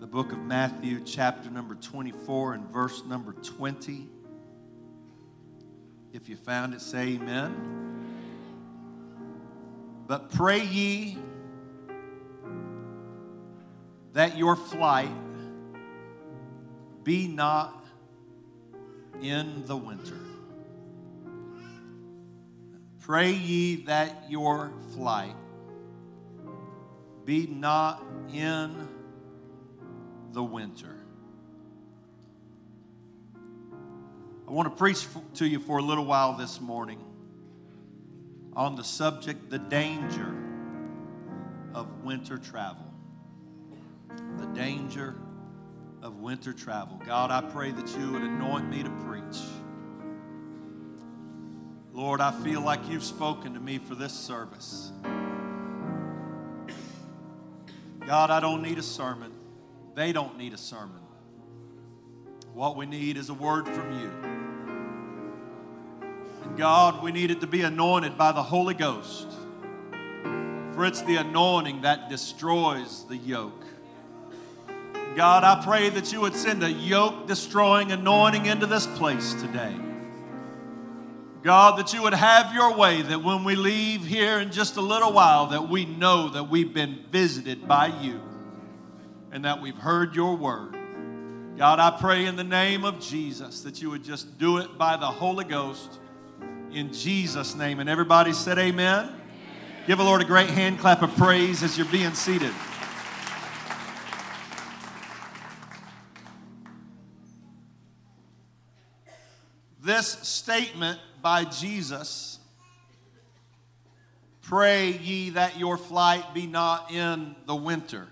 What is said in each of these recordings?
the book of Matthew, chapter number 24, and verse number 20. If you found it, say amen. But pray ye that your flight be not in the winter. Pray ye that your flight be not in the winter. I want to preach to you for a little while this morning on the subject the danger of winter travel. The danger of winter travel. God, I pray that you would anoint me to preach. Lord, I feel like you've spoken to me for this service. God, I don't need a sermon. They don't need a sermon. What we need is a word from you. And God, we need it to be anointed by the Holy Ghost. For it's the anointing that destroys the yoke. God, I pray that you would send a yoke destroying anointing into this place today. God, that you would have your way, that when we leave here in just a little while, that we know that we've been visited by you and that we've heard your word. God, I pray in the name of Jesus that you would just do it by the Holy Ghost in Jesus' name. And everybody said, Amen. amen. Give the Lord a great hand clap of praise as you're being seated. This statement by Jesus Pray ye that your flight be not in the winter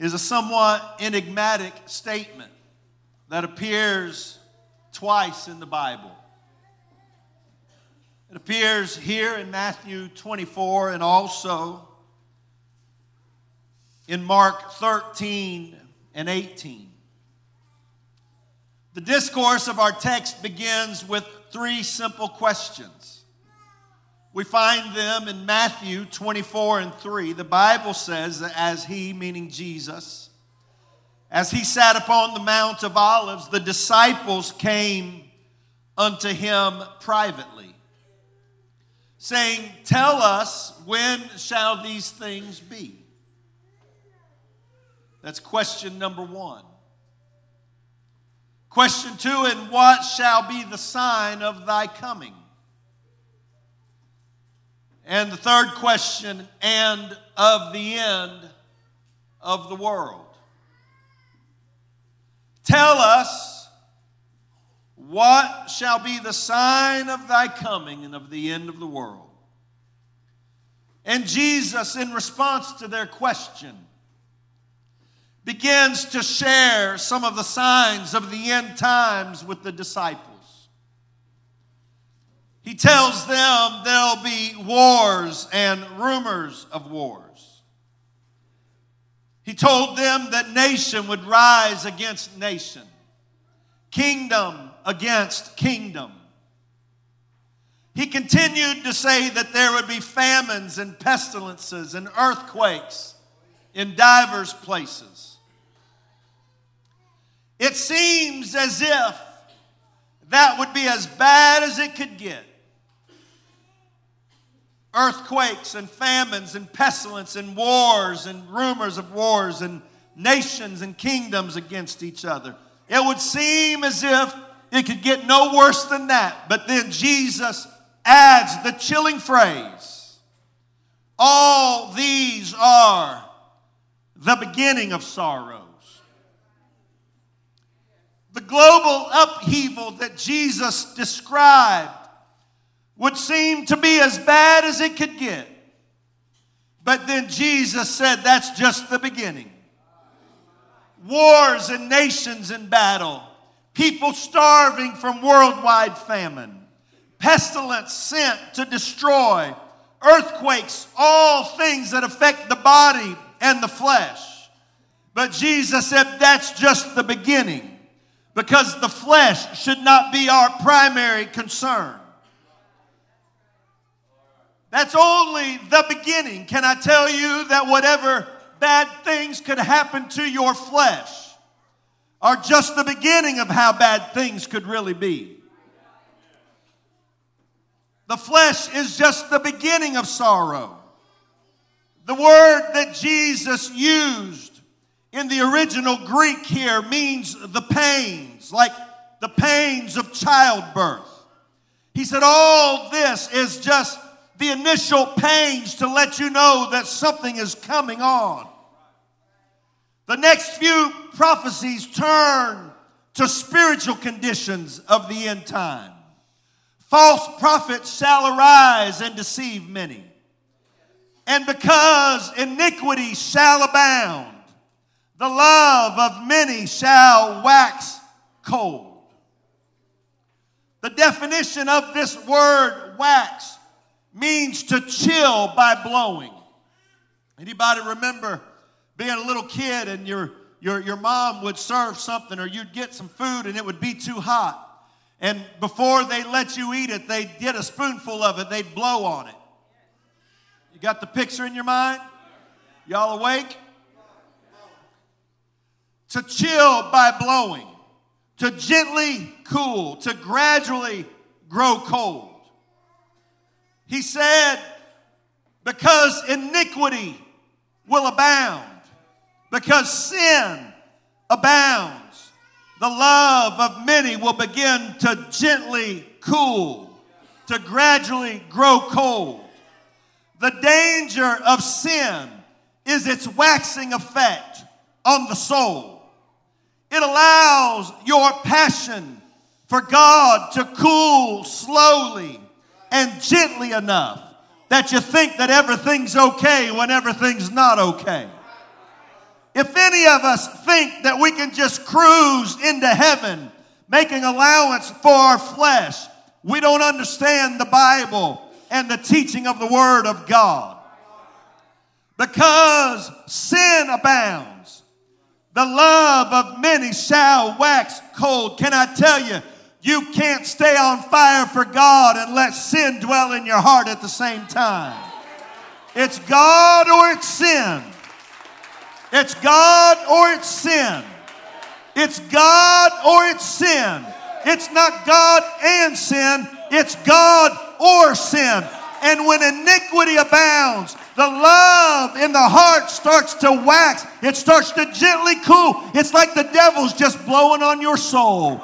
is a somewhat enigmatic statement that appears twice in the Bible. It appears here in Matthew 24 and also in Mark 13 and 18. The discourse of our text begins with three simple questions. We find them in Matthew 24 and 3. The Bible says that as he, meaning Jesus, as he sat upon the Mount of Olives, the disciples came unto him privately, saying, Tell us, when shall these things be? That's question number one. Question two, and what shall be the sign of thy coming? And the third question, and of the end of the world. Tell us what shall be the sign of thy coming and of the end of the world. And Jesus, in response to their question, begins to share some of the signs of the end times with the disciples. He tells them there'll be wars and rumors of wars. He told them that nation would rise against nation, kingdom against kingdom. He continued to say that there would be famines and pestilences and earthquakes in divers places. It seems as if that would be as bad as it could get earthquakes and famines and pestilence and wars and rumors of wars and nations and kingdoms against each other. It would seem as if it could get no worse than that. But then Jesus adds the chilling phrase All these are the beginning of sorrows. The global upheaval that Jesus described would seem to be as bad as it could get. But then Jesus said that's just the beginning. Wars and nations in battle, people starving from worldwide famine, pestilence sent to destroy, earthquakes, all things that affect the body and the flesh. But Jesus said that's just the beginning because the flesh should not be our primary concern. That's only the beginning. Can I tell you that whatever bad things could happen to your flesh are just the beginning of how bad things could really be. The flesh is just the beginning of sorrow. The word that Jesus used in the original Greek here means the pains, like the pains of childbirth. He said, All this is just the initial pains to let you know that something is coming on. The next few prophecies turn to spiritual conditions of the end time. False prophets shall arise and deceive many. And because iniquity shall abound, the love of many shall wax cold. The definition of this word wax means to chill by blowing. Anybody remember being a little kid and your, your, your mom would serve something or you'd get some food and it would be too hot. And before they let you eat it, they'd get a spoonful of it, they'd blow on it. You got the picture in your mind? Y'all awake? To chill by blowing, to gently cool, to gradually grow cold. He said, because iniquity will abound, because sin abounds, the love of many will begin to gently cool, to gradually grow cold. The danger of sin is its waxing effect on the soul. It allows your passion for God to cool slowly and gently enough that you think that everything's okay when everything's not okay. If any of us think that we can just cruise into heaven, making allowance for our flesh, we don't understand the Bible and the teaching of the Word of God. Because sin abounds, the love of many shall wax cold. Can I tell you, you can't stay on fire for God and let sin dwell in your heart at the same time. It's God or it's sin. It's God or it's sin. It's God or it's sin. It's not God and sin, it's God or sin. And when iniquity abounds, the love in the heart starts to wax. It starts to gently cool. It's like the devil's just blowing on your soul.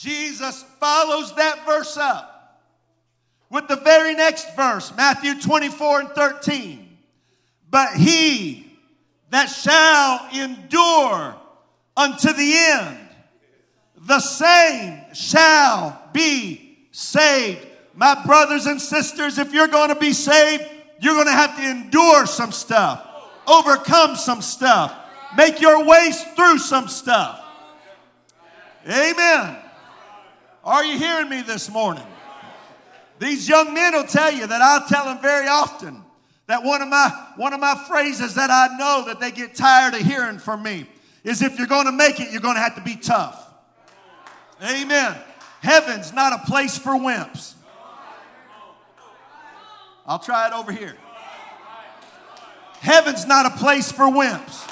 Jesus follows that verse up with the very next verse, Matthew 24 and 13. But he that shall endure unto the end, the same shall be saved. My brothers and sisters, if you're going to be saved, you're going to have to endure some stuff, overcome some stuff, make your ways through some stuff. Amen. Are you hearing me this morning? These young men will tell you that I'll tell them very often that one of my one of my phrases that I know that they get tired of hearing from me is if you're going to make it, you're going to have to be tough. Amen. Heaven's not a place for wimps. I'll try it over here. Heaven's not a place for wimps.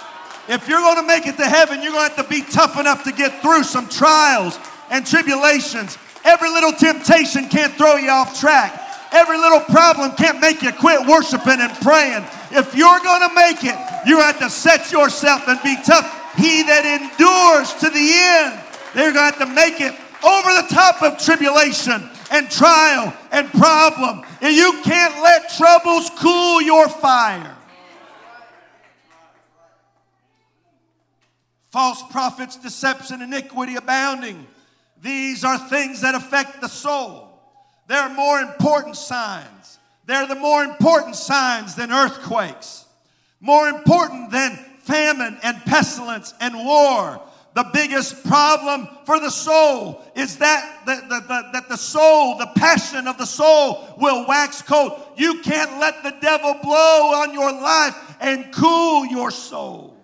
If you're going to make it to heaven, you're going to have to be tough enough to get through some trials and tribulations. Every little temptation can't throw you off track. Every little problem can't make you quit worshiping and praying. If you're going to make it, you have to set yourself and be tough. He that endures to the end, they're going to have to make it over the top of tribulation and trial and problem. And you can't let troubles cool your fire. False prophets, deception, iniquity abounding. These are things that affect the soul. They're more important signs. They're the more important signs than earthquakes, more important than famine and pestilence and war. The biggest problem for the soul is that the, the, the, that the soul, the passion of the soul, will wax cold. You can't let the devil blow on your life and cool your soul.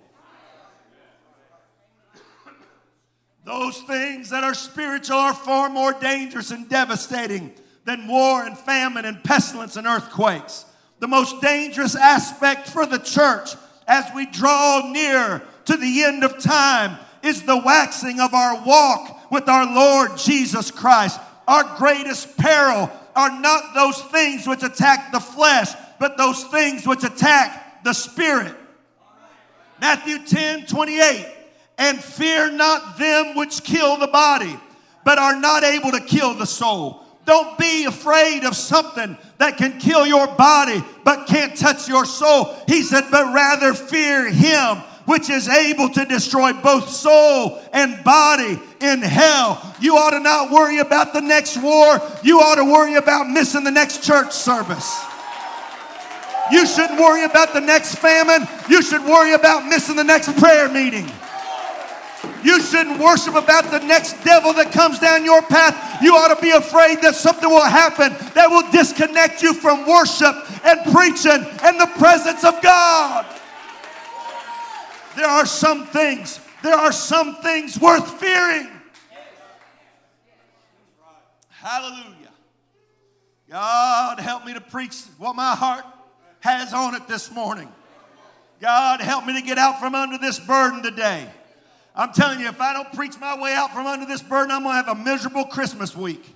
Those things that are spiritual are far more dangerous and devastating than war and famine and pestilence and earthquakes. The most dangerous aspect for the church as we draw near to the end of time is the waxing of our walk with our Lord Jesus Christ. Our greatest peril are not those things which attack the flesh, but those things which attack the spirit. Matthew 10 28. And fear not them which kill the body, but are not able to kill the soul. Don't be afraid of something that can kill your body but can't touch your soul. He said, but rather fear him which is able to destroy both soul and body in hell. You ought to not worry about the next war. You ought to worry about missing the next church service. You shouldn't worry about the next famine. You should worry about missing the next prayer meeting. You shouldn't worship about the next devil that comes down your path. You ought to be afraid that something will happen that will disconnect you from worship and preaching and the presence of God. There are some things, there are some things worth fearing. Hallelujah. God, help me to preach what my heart has on it this morning. God, help me to get out from under this burden today. I'm telling you, if I don't preach my way out from under this burden, I'm going to have a miserable Christmas week.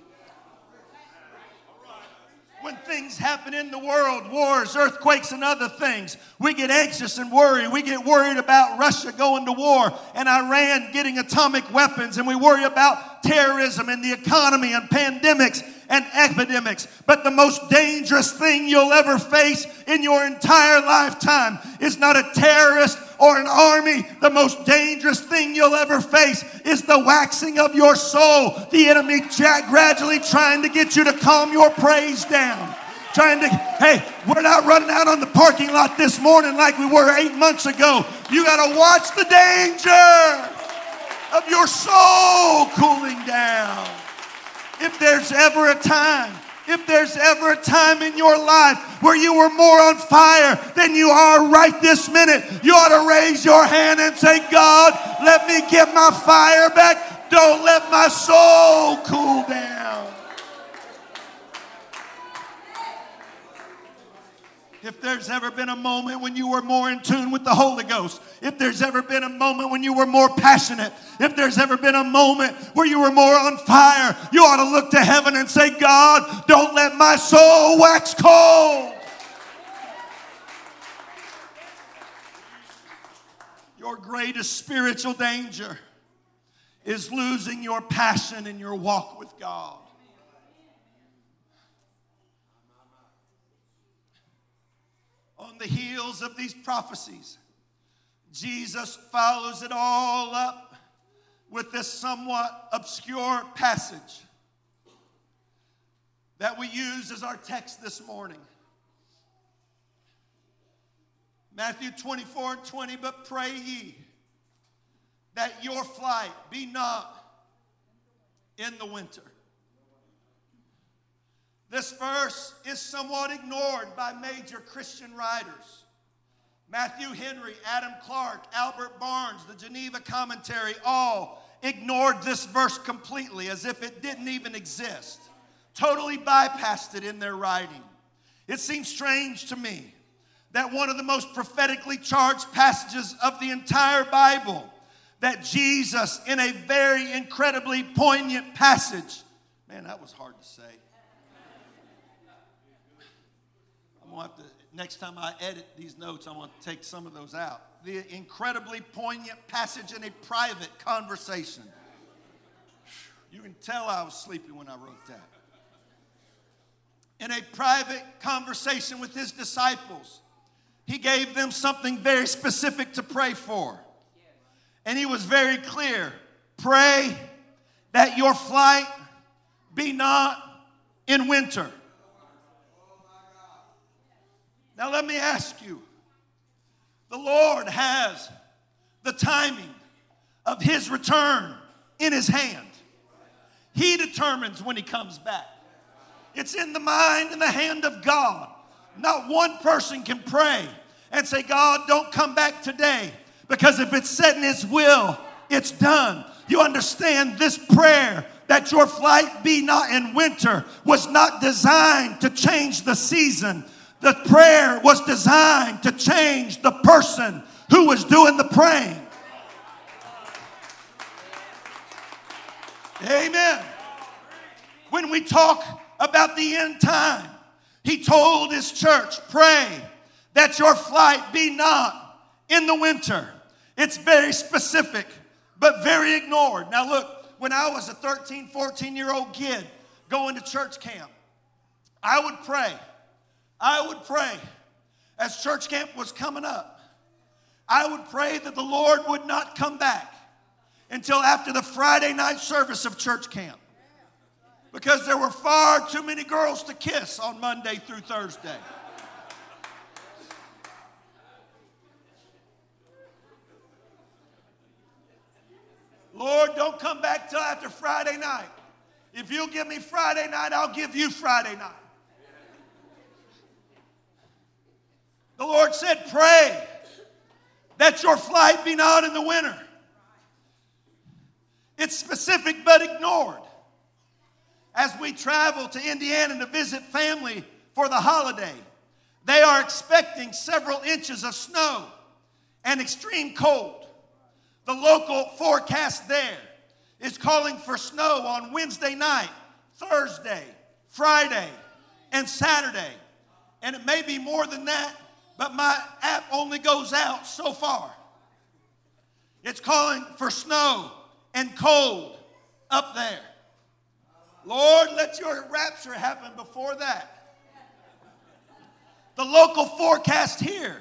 When things happen in the world, wars, earthquakes, and other things, we get anxious and worried. We get worried about Russia going to war and Iran getting atomic weapons, and we worry about terrorism and the economy and pandemics and epidemics. But the most dangerous thing you'll ever face in your entire lifetime is not a terrorist or an army, the most dangerous thing you'll ever face is the waxing of your soul. The enemy gradually trying to get you to calm your praise down. Trying to, hey, we're not running out on the parking lot this morning like we were eight months ago. You got to watch the danger of your soul cooling down. If there's ever a time if there's ever a time in your life where you were more on fire than you are right this minute, you ought to raise your hand and say, God, let me get my fire back. Don't let my soul cool down. If there's ever been a moment when you were more in tune with the Holy Ghost, if there's ever been a moment when you were more passionate, if there's ever been a moment where you were more on fire, you ought to look to heaven and say, God, don't let my soul wax cold. Your greatest spiritual danger is losing your passion in your walk with God. on the heels of these prophecies, Jesus follows it all up with this somewhat obscure passage that we use as our text this morning. Matthew 24 and 20, but pray ye that your flight be not in the winter. This verse is somewhat ignored by major Christian writers. Matthew Henry, Adam Clarke, Albert Barnes, the Geneva Commentary all ignored this verse completely as if it didn't even exist, totally bypassed it in their writing. It seems strange to me that one of the most prophetically charged passages of the entire Bible, that Jesus, in a very incredibly poignant passage, man, that was hard to say. Have to, next time I edit these notes, I want to take some of those out. The incredibly poignant passage in a private conversation. You can tell I was sleepy when I wrote that. In a private conversation with his disciples, he gave them something very specific to pray for. And he was very clear pray that your flight be not in winter. Now, let me ask you the Lord has the timing of his return in his hand. He determines when he comes back. It's in the mind and the hand of God. Not one person can pray and say, God, don't come back today. Because if it's set in his will, it's done. You understand this prayer that your flight be not in winter was not designed to change the season. The prayer was designed to change the person who was doing the praying. Amen. When we talk about the end time, he told his church, pray that your flight be not in the winter. It's very specific, but very ignored. Now, look, when I was a 13, 14 year old kid going to church camp, I would pray. I would pray as church camp was coming up. I would pray that the Lord would not come back until after the Friday night service of church camp because there were far too many girls to kiss on Monday through Thursday. Lord, don't come back till after Friday night. If you'll give me Friday night, I'll give you Friday night. The Lord said, Pray that your flight be not in the winter. It's specific but ignored. As we travel to Indiana to visit family for the holiday, they are expecting several inches of snow and extreme cold. The local forecast there is calling for snow on Wednesday night, Thursday, Friday, and Saturday. And it may be more than that, but my app only goes out so far. It's calling for snow and cold up there. Lord, let your rapture happen before that. The local forecast here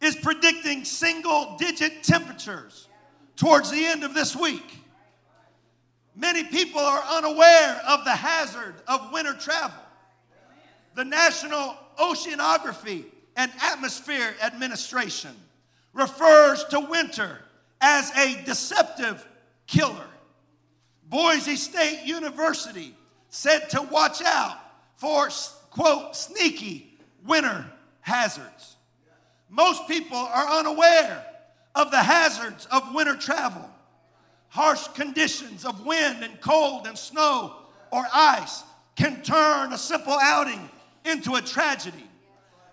is predicting single digit temperatures towards the end of this week. Many people are unaware of the hazard of winter travel. The National Oceanography and Atmosphere Administration refers to winter as a deceptive killer. Boise State University said to watch out for, quote, sneaky winter hazards. Most people are unaware of the hazards of winter travel. Harsh conditions of wind and cold and snow or ice can turn a simple outing into a tragedy.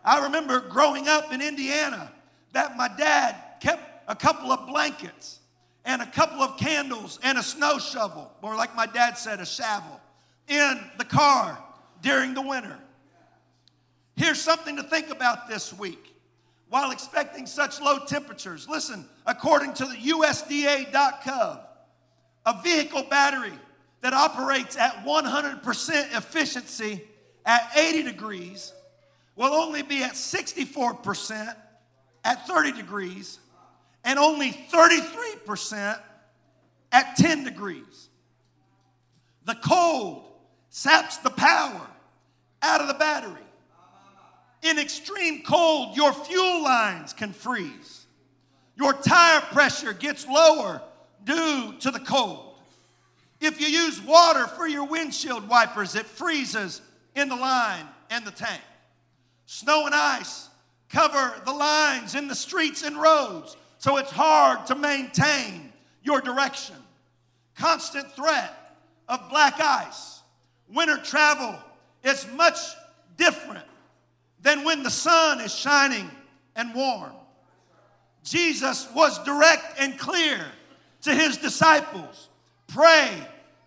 I remember growing up in Indiana that my dad kept a couple of blankets and a couple of candles and a snow shovel, or like my dad said, a shovel, in the car during the winter. Here's something to think about this week while expecting such low temperatures. Listen, according to the USDA.gov, a vehicle battery that operates at 100% efficiency at 80 degrees will only be at 64% at 30 degrees and only 33% at 10 degrees. The cold saps the power out of the battery. In extreme cold, your fuel lines can freeze. Your tire pressure gets lower due to the cold. If you use water for your windshield wipers, it freezes in the line and the tank. Snow and ice cover the lines in the streets and roads, so it's hard to maintain your direction. Constant threat of black ice. Winter travel is much different than when the sun is shining and warm. Jesus was direct and clear to his disciples pray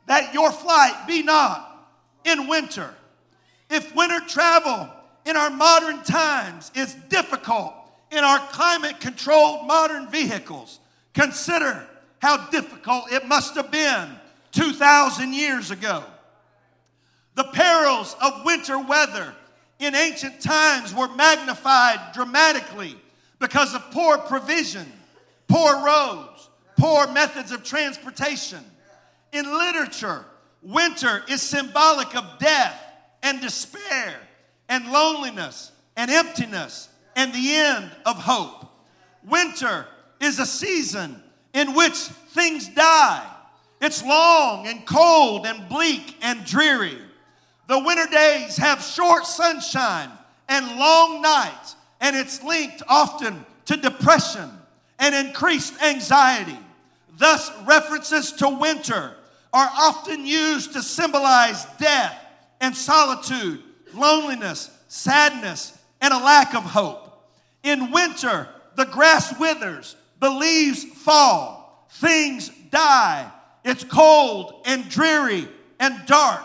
that your flight be not in winter. If winter travel in our modern times is difficult in our climate controlled modern vehicles, consider how difficult it must have been 2,000 years ago. The perils of winter weather in ancient times were magnified dramatically because of poor provision, poor roads, poor methods of transportation. In literature, winter is symbolic of death and despair and loneliness and emptiness and the end of hope. Winter is a season in which things die. It's long and cold and bleak and dreary. The winter days have short sunshine and long nights, and it's linked often to depression and increased anxiety. Thus, references to winter are often used to symbolize death and solitude, loneliness, sadness, and a lack of hope. In winter, the grass withers, the leaves fall, things die. It's cold and dreary and dark.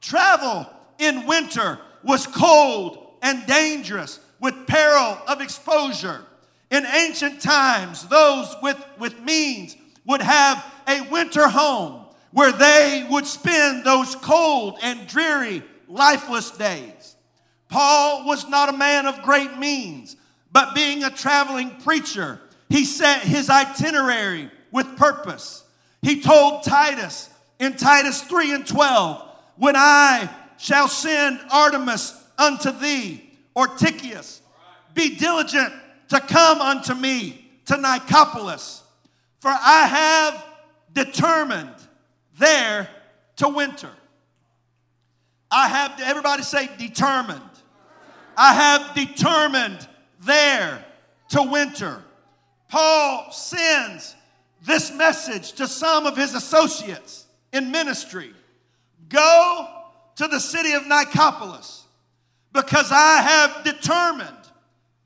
Travel in winter was cold and dangerous with peril of exposure. In ancient times, those with, with means would have a winter home where they would spend those cold and dreary, lifeless days. Paul was not a man of great means, but being a traveling preacher, he set his itinerary with purpose. He told Titus in Titus 3 and 12, When I shall send Artemas unto thee, or Tychicus, be diligent to come unto me to Nicopolis, for I have determined there to winter. I have, everybody say determined. I have determined there to winter. Paul sends this message to some of his associates in ministry Go to the city of Nicopolis because I have determined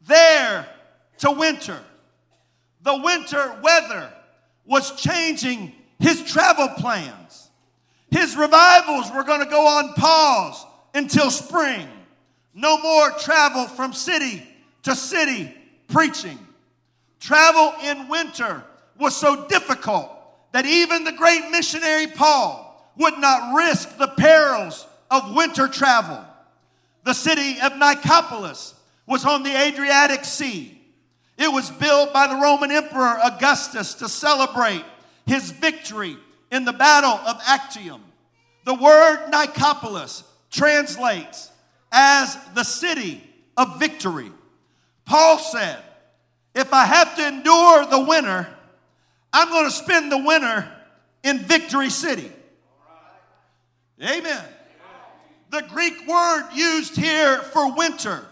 there to winter. The winter weather was changing his travel plans. His revivals were going to go on pause until spring. No more travel from city to city preaching. Travel in winter was so difficult that even the great missionary Paul would not risk the perils of winter travel. The city of Nicopolis was on the Adriatic Sea. It was built by the Roman Emperor Augustus to celebrate his victory in the Battle of Actium. The word Nicopolis translates as the city of victory. Paul said, If I have to endure the winter, I'm going to spend the winter in Victory City. Amen. The Greek word used here for winter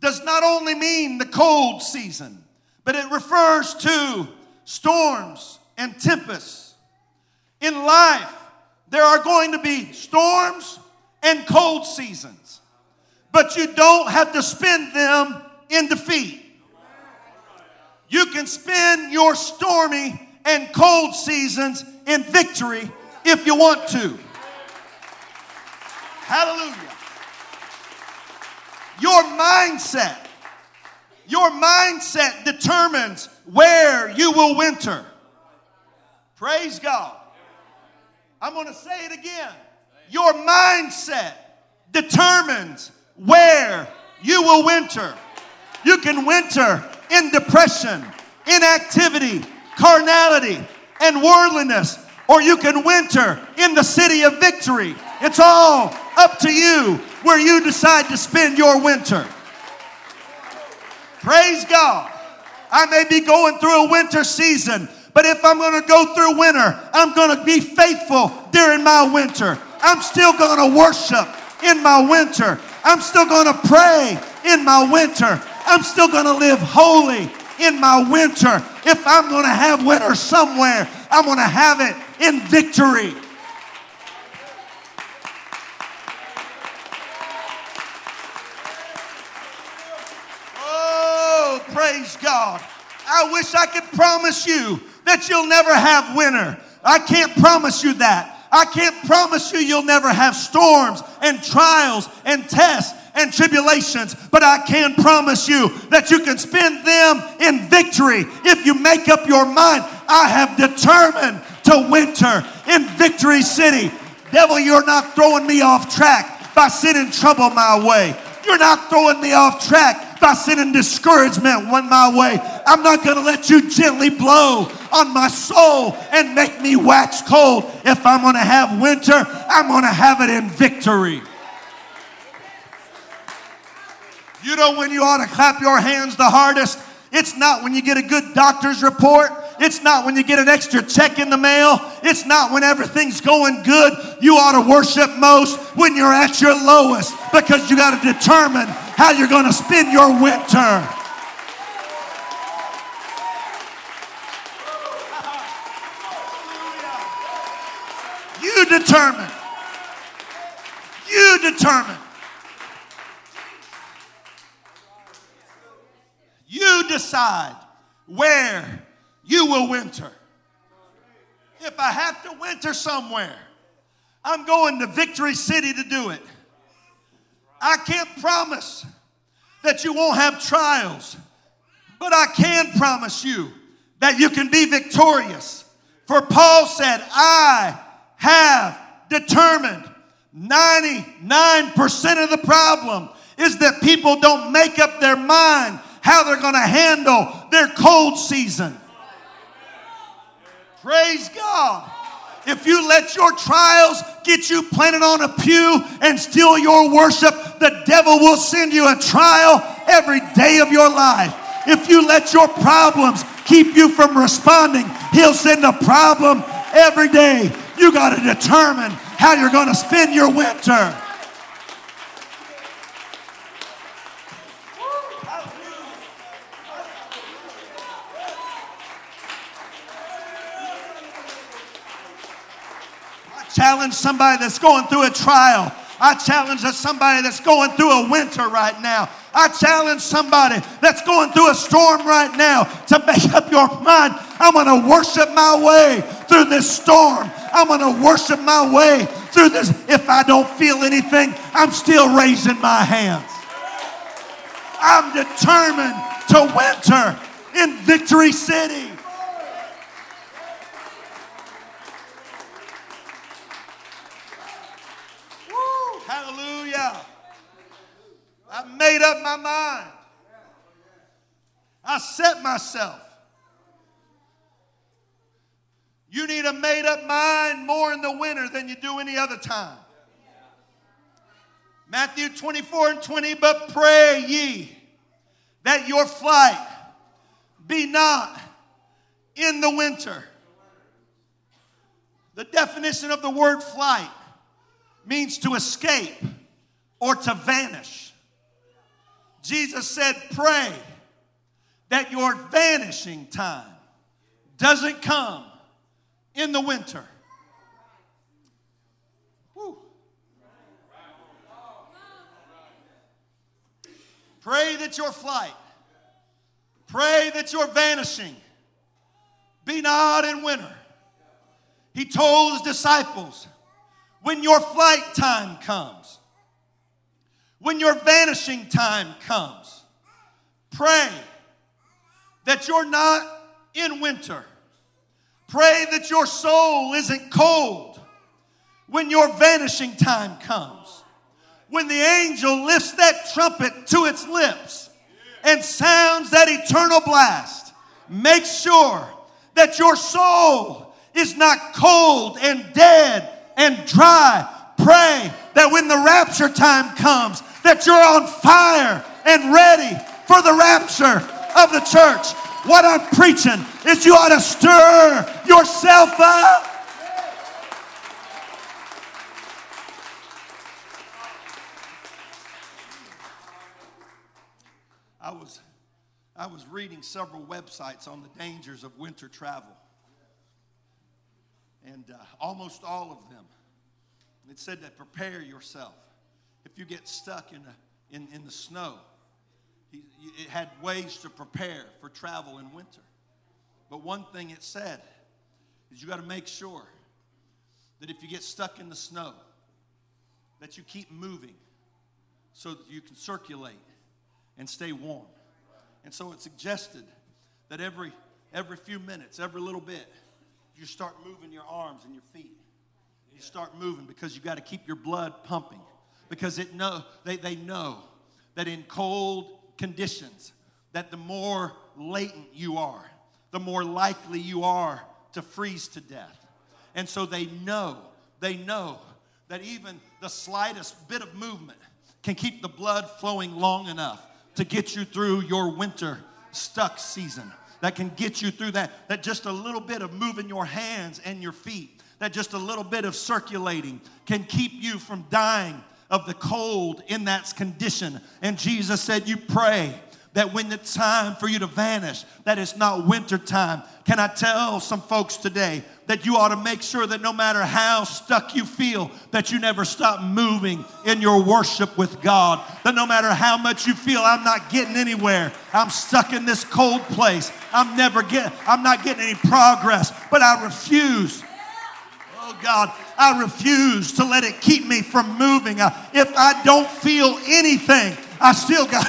does not only mean the cold season, but it refers to storms and tempests. In life, there are going to be storms and cold seasons, but you don't have to spend them in defeat. You can spend your stormy and cold seasons in victory if you want to. Hallelujah. Your mindset, your mindset determines where you will winter. Praise God. I'm going to say it again. Your mindset determines where you will winter. You can winter in depression, inactivity, carnality, and worldliness, or you can winter in the city of victory. It's all up to you where you decide to spend your winter. Praise God. I may be going through a winter season, but if I'm going to go through winter, I'm going to be faithful during my winter. I'm still going to worship in my winter. I'm still going to pray in my winter. I'm still going to live holy in my winter. If I'm going to have winter somewhere, I'm going to have it in victory. Oh, praise God. I wish I could promise you that you'll never have winter. I can't promise you that. I can't promise you you'll never have storms and trials and tests and tribulations, but I can promise you that you can spend them in victory if you make up your mind. I have determined to winter in Victory City. Devil, you're not throwing me off track by sending trouble my way. You're not throwing me off track by sending discouragement one my way. I'm not going to let you gently blow on my soul and make me wax cold. If I'm going to have winter, I'm going to have it in victory. You know when you ought to clap your hands the hardest? It's not when you get a good doctor's report. It's not when you get an extra check in the mail. It's not when everything's going good. You ought to worship most when you're at your lowest because you got to determine how you're going to spend your winter. You determine. You determine. You decide where you will winter. If I have to winter somewhere, I'm going to Victory City to do it. I can't promise that you won't have trials, but I can promise you that you can be victorious. For Paul said, I have determined 99% of the problem is that people don't make up their mind how they're going to handle their cold season. Praise God. If you let your trials get you planted on a pew and steal your worship, the devil will send you a trial every day of your life. If you let your problems keep you from responding, he'll send a problem every day. You got to determine how you're going to spend your winter. Challenge somebody that's going through a trial. I challenge somebody that's going through a winter right now. I challenge somebody that's going through a storm right now to make up your mind. I'm going to worship my way through this storm. I'm going to worship my way through this. If I don't feel anything, I'm still raising my hands. I'm determined to winter in Victory City. I made up my mind. I set myself. You need a made up mind more in the winter than you do any other time. Matthew 24 and 20, but pray ye that your flight be not in the winter. The definition of the word flight means to escape or to vanish. Jesus said, Pray that your vanishing time doesn't come in the winter. Pray that your flight, pray that your vanishing be not in winter. He told his disciples, when your flight time comes, when your vanishing time comes, pray that you're not in winter. Pray that your soul isn't cold when your vanishing time comes. When the angel lifts that trumpet to its lips and sounds that eternal blast, make sure that your soul is not cold and dead and dry. Pray that when the rapture time comes, that you're on fire and ready for the rapture of the church. What I'm preaching is you ought to stir yourself up. I was, I was reading several websites on the dangers of winter travel. And uh, almost all of them, it said that prepare yourself if you get stuck in, in, in the snow. He, it had ways to prepare for travel in winter. But one thing it said is you got to make sure that if you get stuck in the snow, that you keep moving so that you can circulate and stay warm. And so it suggested that every every few minutes, every little bit, you start moving your arms and your feet. You start moving because you got to keep your blood pumping because it know, they, they know that in cold conditions, that the more latent you are, the more likely you are to freeze to death. And so they know, they know that even the slightest bit of movement can keep the blood flowing long enough to get you through your winter stuck season. That can get you through that. That just a little bit of moving your hands and your feet, that just a little bit of circulating can keep you from dying of the cold in that condition. And Jesus said, You pray that when the time for you to vanish, that it's not winter time. Can I tell some folks today that you ought to make sure that no matter how stuck you feel, that you never stop moving in your worship with God. That no matter how much you feel I'm not getting anywhere, I'm stuck in this cold place. I'm never get I'm not getting any progress, but I refuse. Oh God, I refuse to let it keep me from moving. Uh, if I don't feel anything, I still got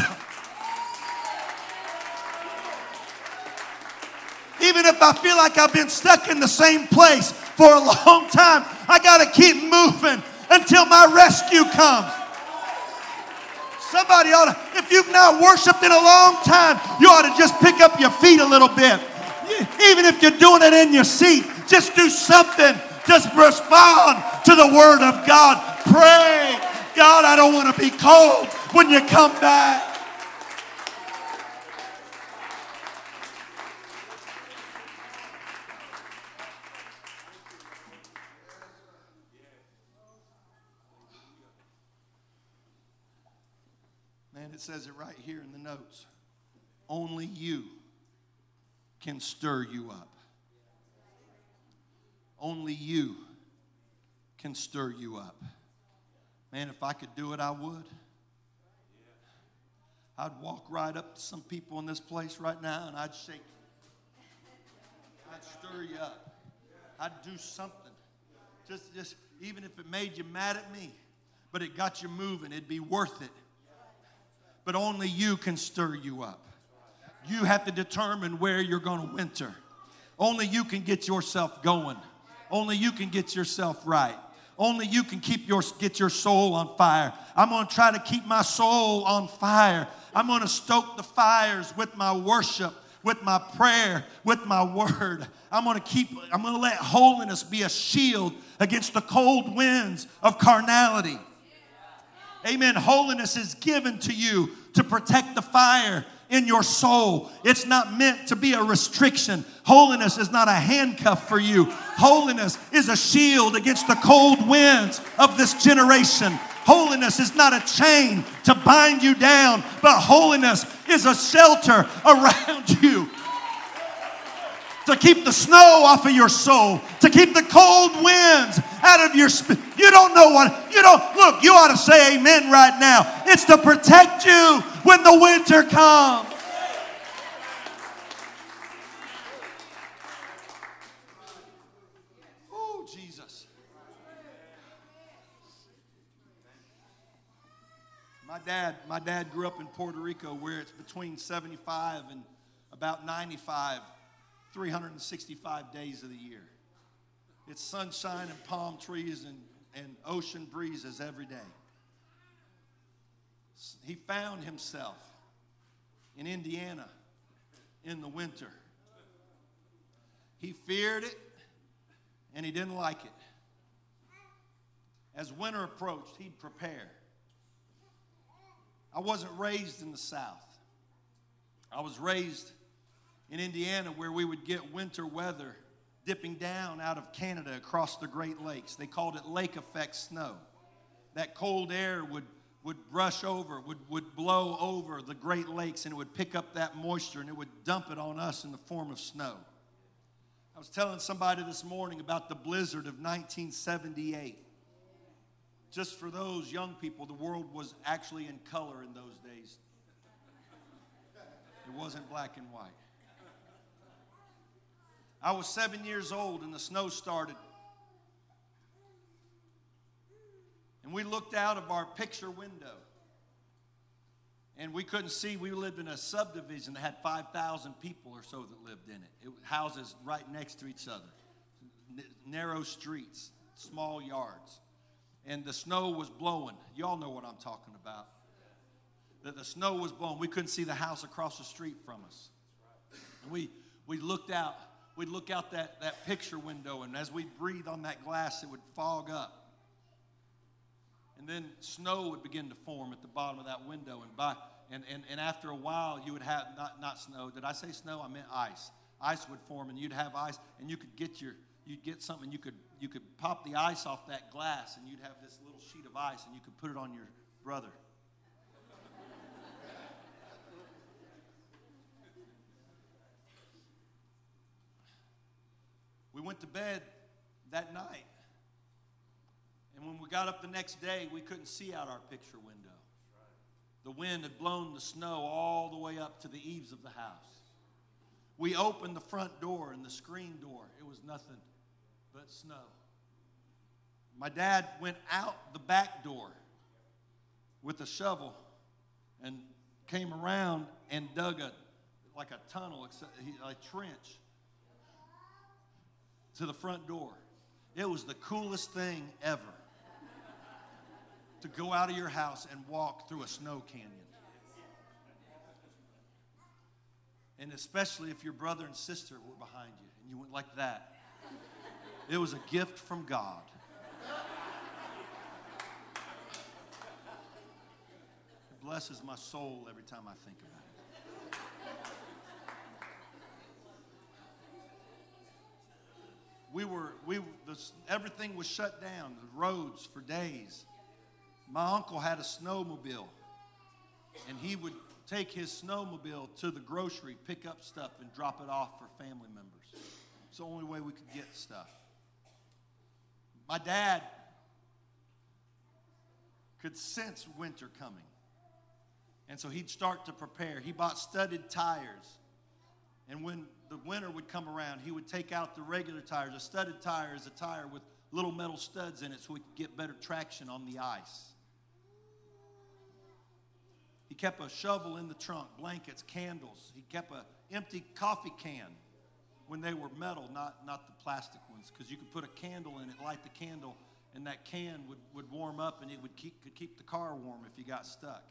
Even if I feel like I've been stuck in the same place for a long time, I got to keep moving until my rescue comes. Somebody ought to, if you've not worshiped in a long time, you ought to just pick up your feet a little bit. Even if you're doing it in your seat, just do something. Just respond to the word of God. Pray. God, I don't want to be cold when you come back. Man, it says it right here in the notes. Only you can stir you up. Only you can stir you up. Man, if I could do it, I would. I'd walk right up to some people in this place right now and I'd shake you. I'd stir you up. I'd do something. Just, just even if it made you mad at me, but it got you moving, it'd be worth it but only you can stir you up. You have to determine where you're going to winter. Only you can get yourself going. Only you can get yourself right. Only you can keep your get your soul on fire. I'm going to try to keep my soul on fire. I'm going to stoke the fires with my worship, with my prayer, with my word. I'm going to keep I'm going to let holiness be a shield against the cold winds of carnality. Amen. Holiness is given to you to protect the fire in your soul. It's not meant to be a restriction. Holiness is not a handcuff for you. Holiness is a shield against the cold winds of this generation. Holiness is not a chain to bind you down, but holiness is a shelter around you to keep the snow off of your soul, to keep the cold winds out of your spirit. You don't know what, you don't, look, you ought to say amen right now. It's to protect you when the winter comes. Oh, Jesus. My dad, my dad grew up in Puerto Rico where it's between 75 and about 95 365 days of the year. It's sunshine and palm trees and, and ocean breezes every day. He found himself in Indiana in the winter. He feared it and he didn't like it. As winter approached, he'd prepare. I wasn't raised in the South. I was raised in Indiana where we would get winter weather dipping down out of Canada across the Great Lakes. They called it lake effect snow. That cold air would, would brush over, would, would blow over the Great Lakes, and it would pick up that moisture and it would dump it on us in the form of snow. I was telling somebody this morning about the blizzard of 1978. Just for those young people, the world was actually in color in those days. It wasn't black and white. I was seven years old and the snow started. And we looked out of our picture window. And we couldn't see. We lived in a subdivision that had 5,000 people or so that lived in it. it houses right next to each other, N- narrow streets, small yards. And the snow was blowing. Y'all know what I'm talking about. That the snow was blowing. We couldn't see the house across the street from us. And we, we looked out we'd look out that, that picture window, and as we'd breathe on that glass, it would fog up. And then snow would begin to form at the bottom of that window. And, by, and, and, and after a while, you would have not, not snow. Did I say snow? I meant ice. Ice would form, and you'd have ice, and you could get your you'd get something you could you could pop the ice off that glass and you'd have this little sheet of ice and you could put it on your brother we went to bed that night. And when we got up the next day, we couldn't see out our picture window. The wind had blown the snow all the way up to the eaves of the house. We opened the front door and the screen door. It was nothing but snow. My dad went out the back door with a shovel and came around and dug a like a tunnel, a trench to the front door. It was the coolest thing ever to go out of your house and walk through a snow canyon. And especially if your brother and sister were behind you and you went like that. It was a gift from God. It blesses my soul every time I think about it. We were, we, this, everything was shut down, the roads for days. My uncle had a snowmobile, and he would take his snowmobile to the grocery, pick up stuff, and drop it off for family members. It's the only way we could get stuff. My dad could sense winter coming. And so he'd start to prepare. He bought studded tires. And when the winter would come around, he would take out the regular tires. A studded tire is a tire with little metal studs in it so we could get better traction on the ice. He kept a shovel in the trunk, blankets, candles. He kept an empty coffee can when they were metal, not, not the plastic ones, because you could put a candle in it, light the candle, and that can would, would warm up and it would keep, could keep the car warm if you got stuck.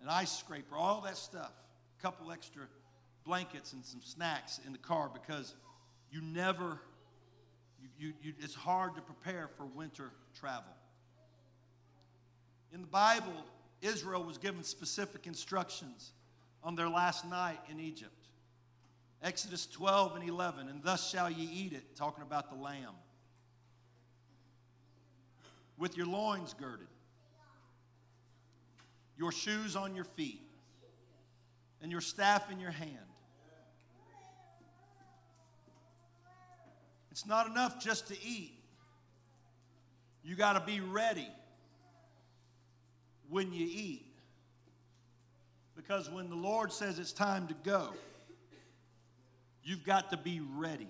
An ice scraper, all that stuff. Couple extra blankets and some snacks in the car because you never, you, you, you, it's hard to prepare for winter travel. In the Bible, Israel was given specific instructions on their last night in Egypt. Exodus 12 and 11, and thus shall ye eat it, talking about the lamb. With your loins girded, your shoes on your feet, and your staff in your hand. It's not enough just to eat. You got to be ready when you eat. Because when the Lord says it's time to go, You've got to be ready.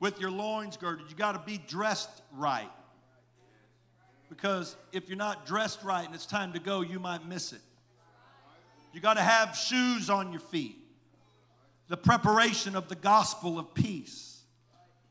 With your loins girded, you got to be dressed right. Because if you're not dressed right and it's time to go, you might miss it. You got to have shoes on your feet. The preparation of the gospel of peace.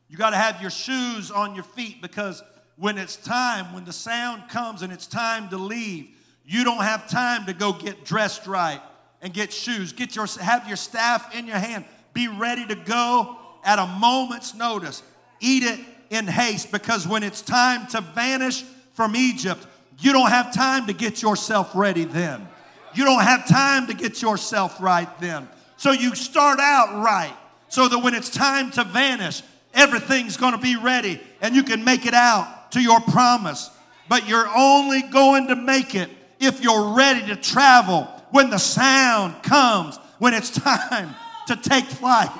You got to have your shoes on your feet because when it's time, when the sound comes and it's time to leave, you don't have time to go get dressed right and get shoes. Get your, have your staff in your hand. Be ready to go at a moment's notice. Eat it in haste because when it's time to vanish from Egypt, you don't have time to get yourself ready then. You don't have time to get yourself right then. So you start out right so that when it's time to vanish, everything's going to be ready and you can make it out to your promise. But you're only going to make it if you're ready to travel when the sound comes, when it's time to take flight.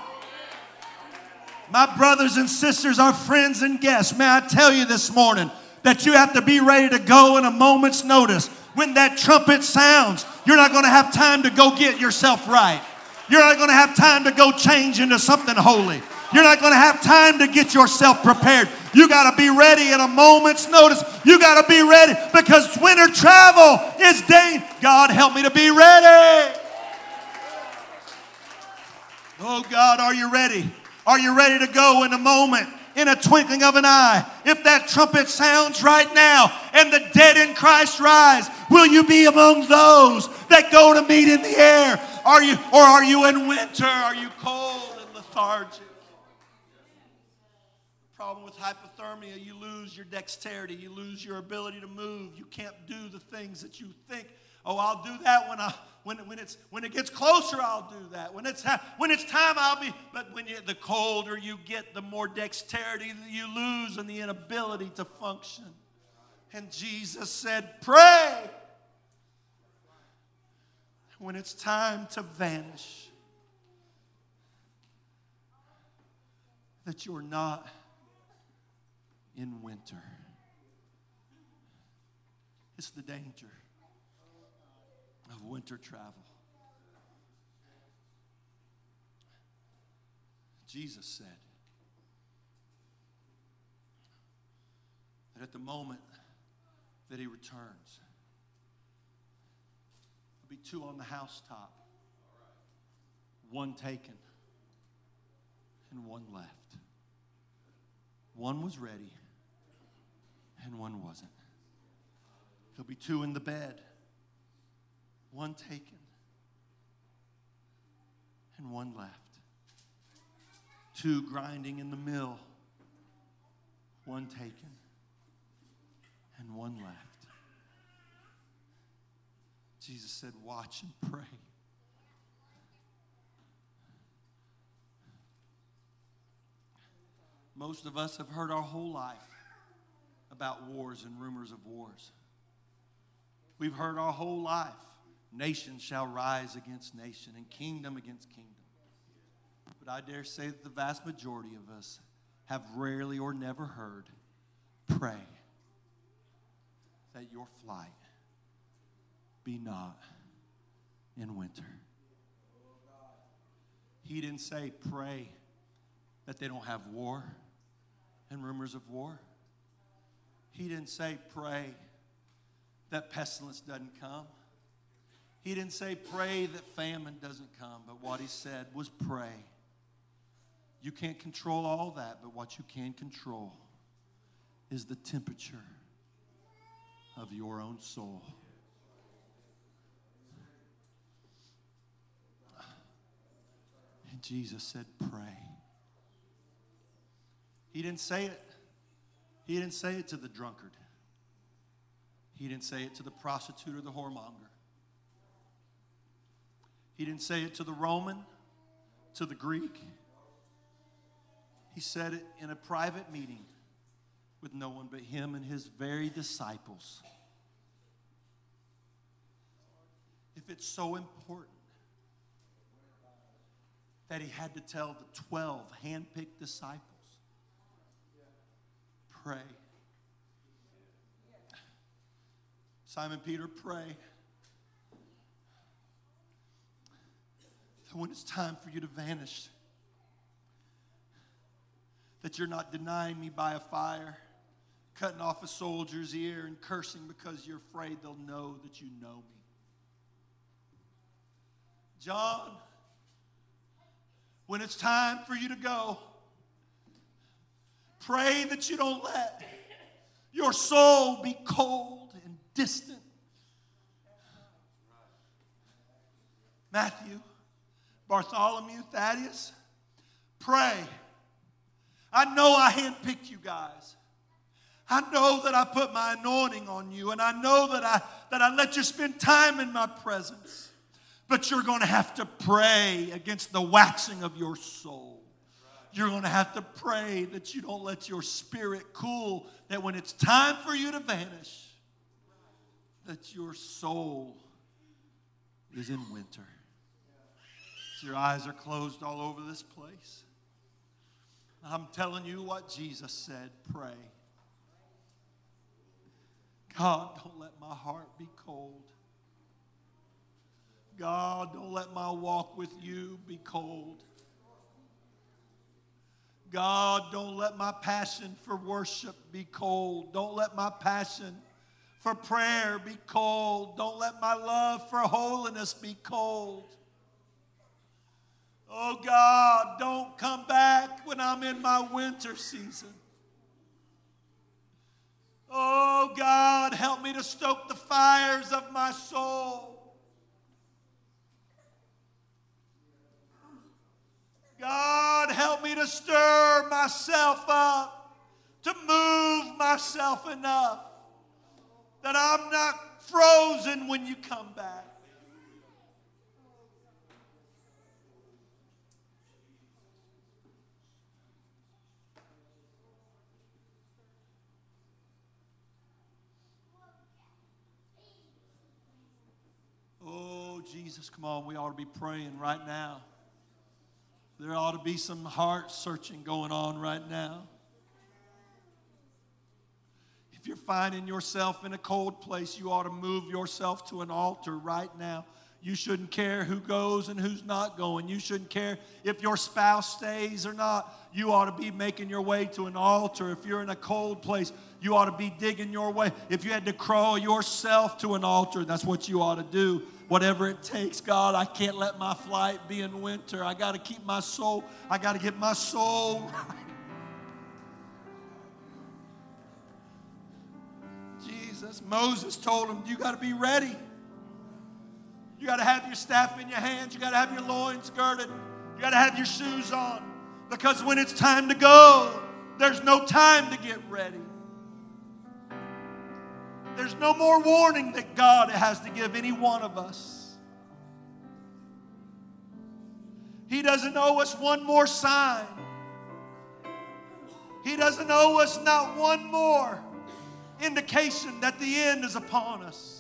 My brothers and sisters, our friends and guests, may I tell you this morning that you have to be ready to go in a moment's notice. When that trumpet sounds, you're not going to have time to go get yourself right. You're not going to have time to go change into something holy. You're not going to have time to get yourself prepared. You got to be ready at a moment's notice. You got to be ready because winter travel is day. God, help me to be ready. Oh, God, are you ready? Are you ready to go in a moment? In a twinkling of an eye. If that trumpet sounds right now and the dead in Christ rise, will you be among those that go to meet in the air? Are you or are you in winter? Are you cold and lethargic? problem with hypothermia, you lose your dexterity, you lose your ability to move. You can't do the things that you think, oh, I'll do that when I when, when it's when it gets closer, I'll do that. When it's when it's time, I'll be. But when you, the colder you get, the more dexterity you lose and the inability to function. And Jesus said, "Pray." When it's time to vanish, that you're not in winter. It's the danger of winter travel. Jesus said that at the moment that he returns, there'll be two on the housetop, one taken and one left. One was ready and one wasn't. There'll be two in the bed, one taken and one left. Two grinding in the mill, one taken and one left. Jesus said, Watch and pray. Most of us have heard our whole life about wars and rumors of wars. We've heard our whole life nation shall rise against nation and kingdom against kingdom. But I dare say that the vast majority of us have rarely or never heard pray that your flight be not in winter. He didn't say pray that they don't have war and rumors of war. He didn't say pray that pestilence doesn't come. He didn't say pray that famine doesn't come, but what he said was pray. You can't control all that, but what you can control is the temperature of your own soul. And Jesus said, Pray. He didn't say it. He didn't say it to the drunkard. He didn't say it to the prostitute or the whoremonger. He didn't say it to the Roman, to the Greek. He said it in a private meeting with no one but him and his very disciples. If it's so important that he had to tell the 12 handpicked disciples, pray. Simon Peter, pray. When it's time for you to vanish, that you're not denying me by a fire, cutting off a soldier's ear, and cursing because you're afraid they'll know that you know me. John, when it's time for you to go, pray that you don't let your soul be cold and distant. Matthew, Bartholomew, Thaddeus, pray. I know I handpicked you guys. I know that I put my anointing on you, and I know that I, that I let you spend time in my presence. But you're going to have to pray against the waxing of your soul. You're going to have to pray that you don't let your spirit cool, that when it's time for you to vanish, that your soul is in winter. Your eyes are closed all over this place. I'm telling you what Jesus said pray. God, don't let my heart be cold. God, don't let my walk with you be cold. God, don't let my passion for worship be cold. Don't let my passion for prayer be cold. Don't let my love for holiness be cold. Oh God, don't come back when I'm in my winter season. Oh God, help me to stoke the fires of my soul. God, help me to stir myself up, to move myself enough that I'm not frozen when you come back. Oh, Jesus, come on. We ought to be praying right now. There ought to be some heart searching going on right now. If you're finding yourself in a cold place, you ought to move yourself to an altar right now. You shouldn't care who goes and who's not going. You shouldn't care if your spouse stays or not. You ought to be making your way to an altar. If you're in a cold place, you ought to be digging your way. If you had to crawl yourself to an altar, that's what you ought to do. Whatever it takes, God, I can't let my flight be in winter. I got to keep my soul, I got to get my soul. Jesus, Moses told him, You got to be ready. You got to have your staff in your hands. You got to have your loins girded. You got to have your shoes on. Because when it's time to go, there's no time to get ready. There's no more warning that God has to give any one of us. He doesn't owe us one more sign. He doesn't owe us not one more indication that the end is upon us.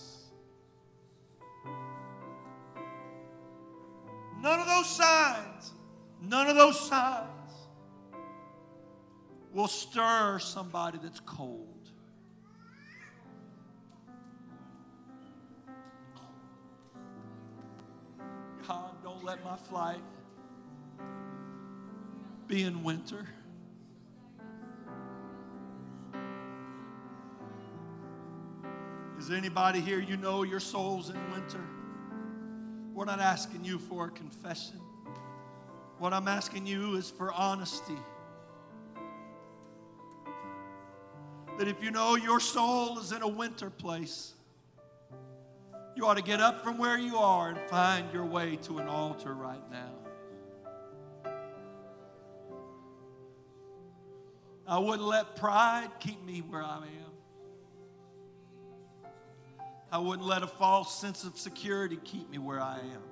None of those signs, none of those signs will stir somebody that's cold. God, don't let my flight be in winter. Is there anybody here you know your soul's in winter? We're not asking you for a confession. What I'm asking you is for honesty. That if you know your soul is in a winter place, you ought to get up from where you are and find your way to an altar right now. I wouldn't let pride keep me where I am. I wouldn't let a false sense of security keep me where I am.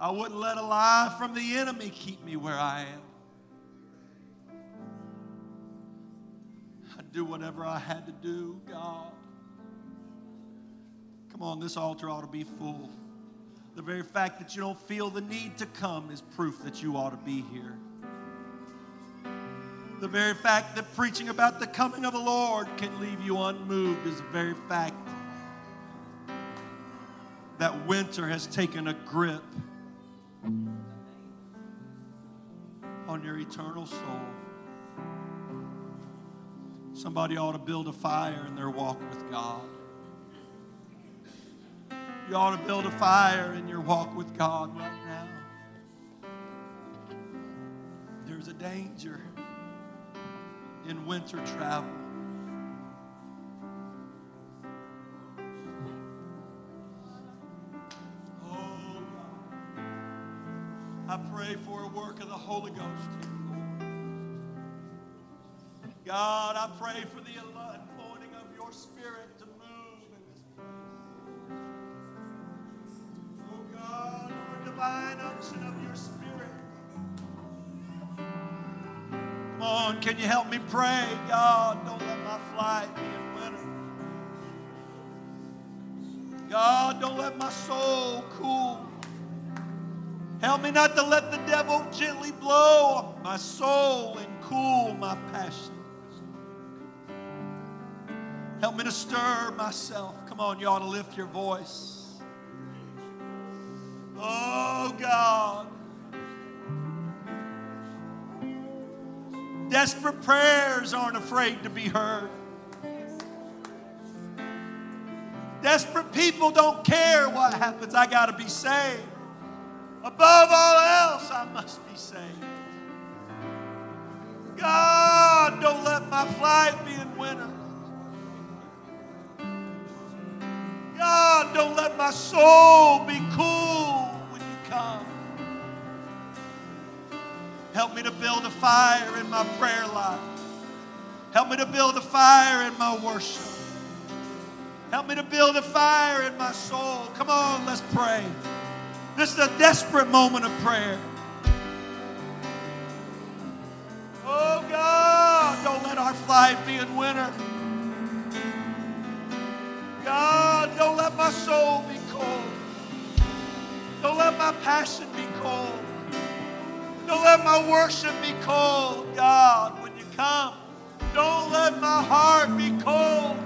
I wouldn't let a lie from the enemy keep me where I am. I'd do whatever I had to do, God. Come on, this altar ought to be full. The very fact that you don't feel the need to come is proof that you ought to be here. The very fact that preaching about the coming of the Lord can leave you unmoved is the very fact that winter has taken a grip on your eternal soul. Somebody ought to build a fire in their walk with God. You ought to build a fire in your walk with God right now. There's a danger in winter travel. Oh, God. I pray for a work of the Holy Ghost here, Lord. God, I pray for the anointing of your Spirit to move in this place. Oh, God, for divine unction of can you help me pray? God, don't let my flight be in winter. God, don't let my soul cool. Help me not to let the devil gently blow my soul and cool my passion. Help me to stir myself. Come on, you ought to lift your voice. Oh, God. Desperate prayers aren't afraid to be heard. Desperate people don't care what happens. I got to be saved. Above all else, I must be saved. God, don't let my flight be in winter. God, don't let my soul be cool Help me to build a fire in my prayer life. Help me to build a fire in my worship. Help me to build a fire in my soul. Come on, let's pray. This is a desperate moment of prayer. Oh God, don't let our flight be in winter. God, don't let my soul be cold. Don't let my passion be cold. Don't let my worship be cold, God, when you come. Don't let my heart be cold.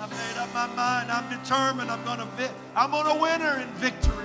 I made up my mind. I'm determined. I'm gonna. I'm on a winner in victory.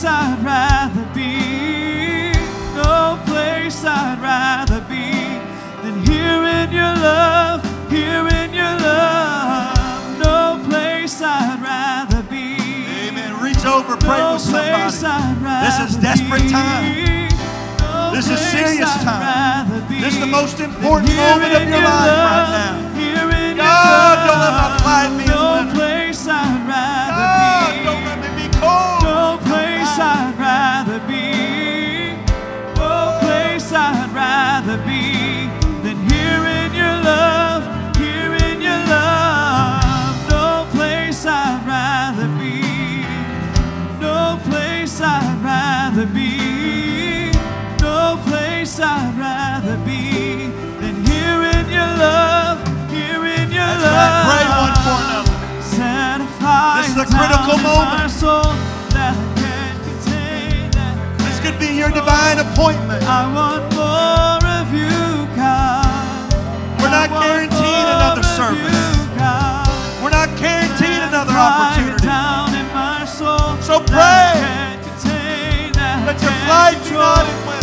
place I'd rather be, no place I'd rather be than here in your love, here in your love, no place I'd rather be. Amen. Reach over, pray no with somebody. This is desperate be. time. This is serious time. This is the most important moment of your, your life love, right now. God, don't let my pride be I'd rather be. Oh, place I'd rather be than here in your love, here in your love. No place I'd rather be. No place I'd rather be. No place I'd rather be than here in your love, here in your That's love. Right. Pray one for another. This is a critical moment. your divine appointment. I want more of you, God. We're not guaranteed another service. You, We're not guaranteed another opportunity. So pray. Let your flight be not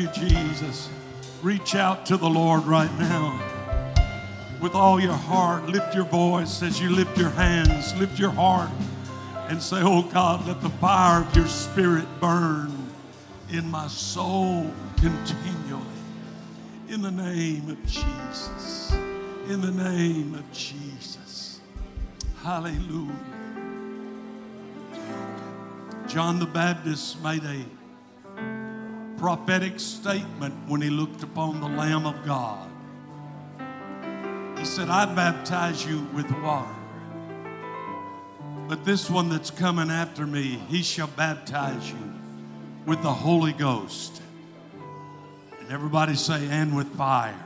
you, Jesus. Reach out to the Lord right now. With all your heart, lift your voice as you lift your hands, lift your heart, and say, Oh God, let the fire of your spirit burn in my soul continually. In the name of Jesus. In the name of Jesus. Hallelujah. John the Baptist made a prophetic statement when he looked upon the Lamb of God. He said, I baptize you with water. But this one that's coming after me, he shall baptize you with the Holy Ghost. And everybody say, and with fire.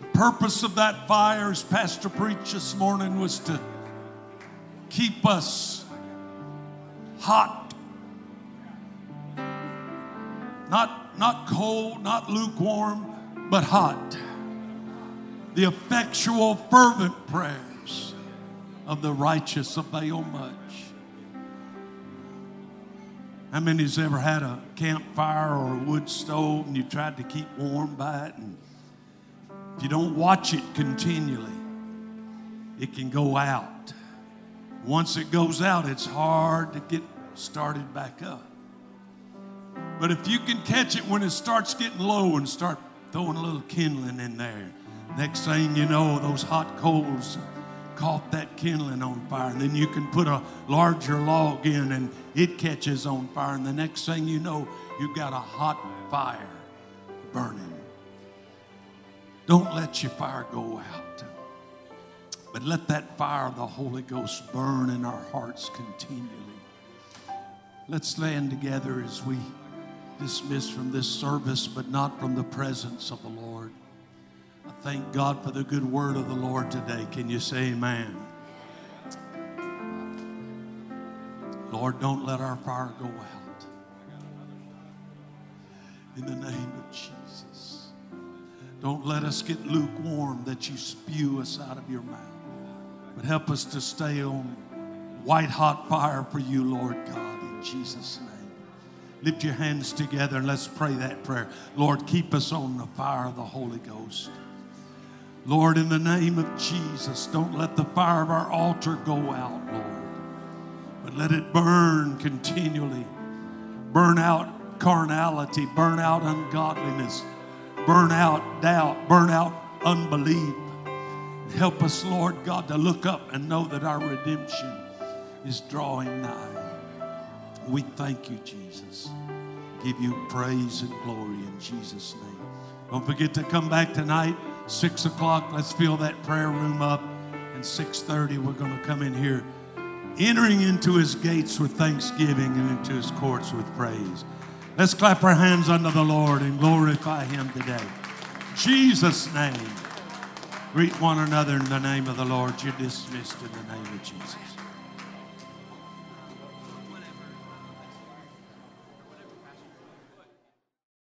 The purpose of that fire, as Pastor preached this morning, was to keep us hot. Not, not cold, not lukewarm, but hot. The effectual, fervent prayers of the righteous avail much. How many's ever had a campfire or a wood stove and you tried to keep warm by it? And if you don't watch it continually, it can go out. Once it goes out, it's hard to get started back up. But if you can catch it when it starts getting low and start throwing a little kindling in there, next thing you know, those hot coals caught that kindling on fire. And then you can put a larger log in and it catches on fire. And the next thing you know, you've got a hot fire burning. Don't let your fire go out. But let that fire of the Holy Ghost burn in our hearts continually. Let's stand together as we dismiss from this service, but not from the presence of the Lord. I thank God for the good word of the Lord today. Can you say amen? Lord, don't let our fire go out. In the name of Jesus. Don't let us get lukewarm that you spew us out of your mouth. But help us to stay on white hot fire for you, Lord God, in Jesus' name. Lift your hands together and let's pray that prayer. Lord, keep us on the fire of the Holy Ghost. Lord, in the name of Jesus, don't let the fire of our altar go out, Lord, but let it burn continually. Burn out carnality, burn out ungodliness, burn out doubt, burn out unbelief. Help us, Lord God, to look up and know that our redemption is drawing nigh. We thank you, Jesus. Give you praise and glory in Jesus' name. Don't forget to come back tonight, six o'clock. Let's fill that prayer room up. And six thirty, we're going to come in here, entering into His gates with thanksgiving and into His courts with praise. Let's clap our hands unto the Lord and glorify Him today. Jesus' name. Greet one another in the name of the Lord. You're dismissed in the name of Jesus.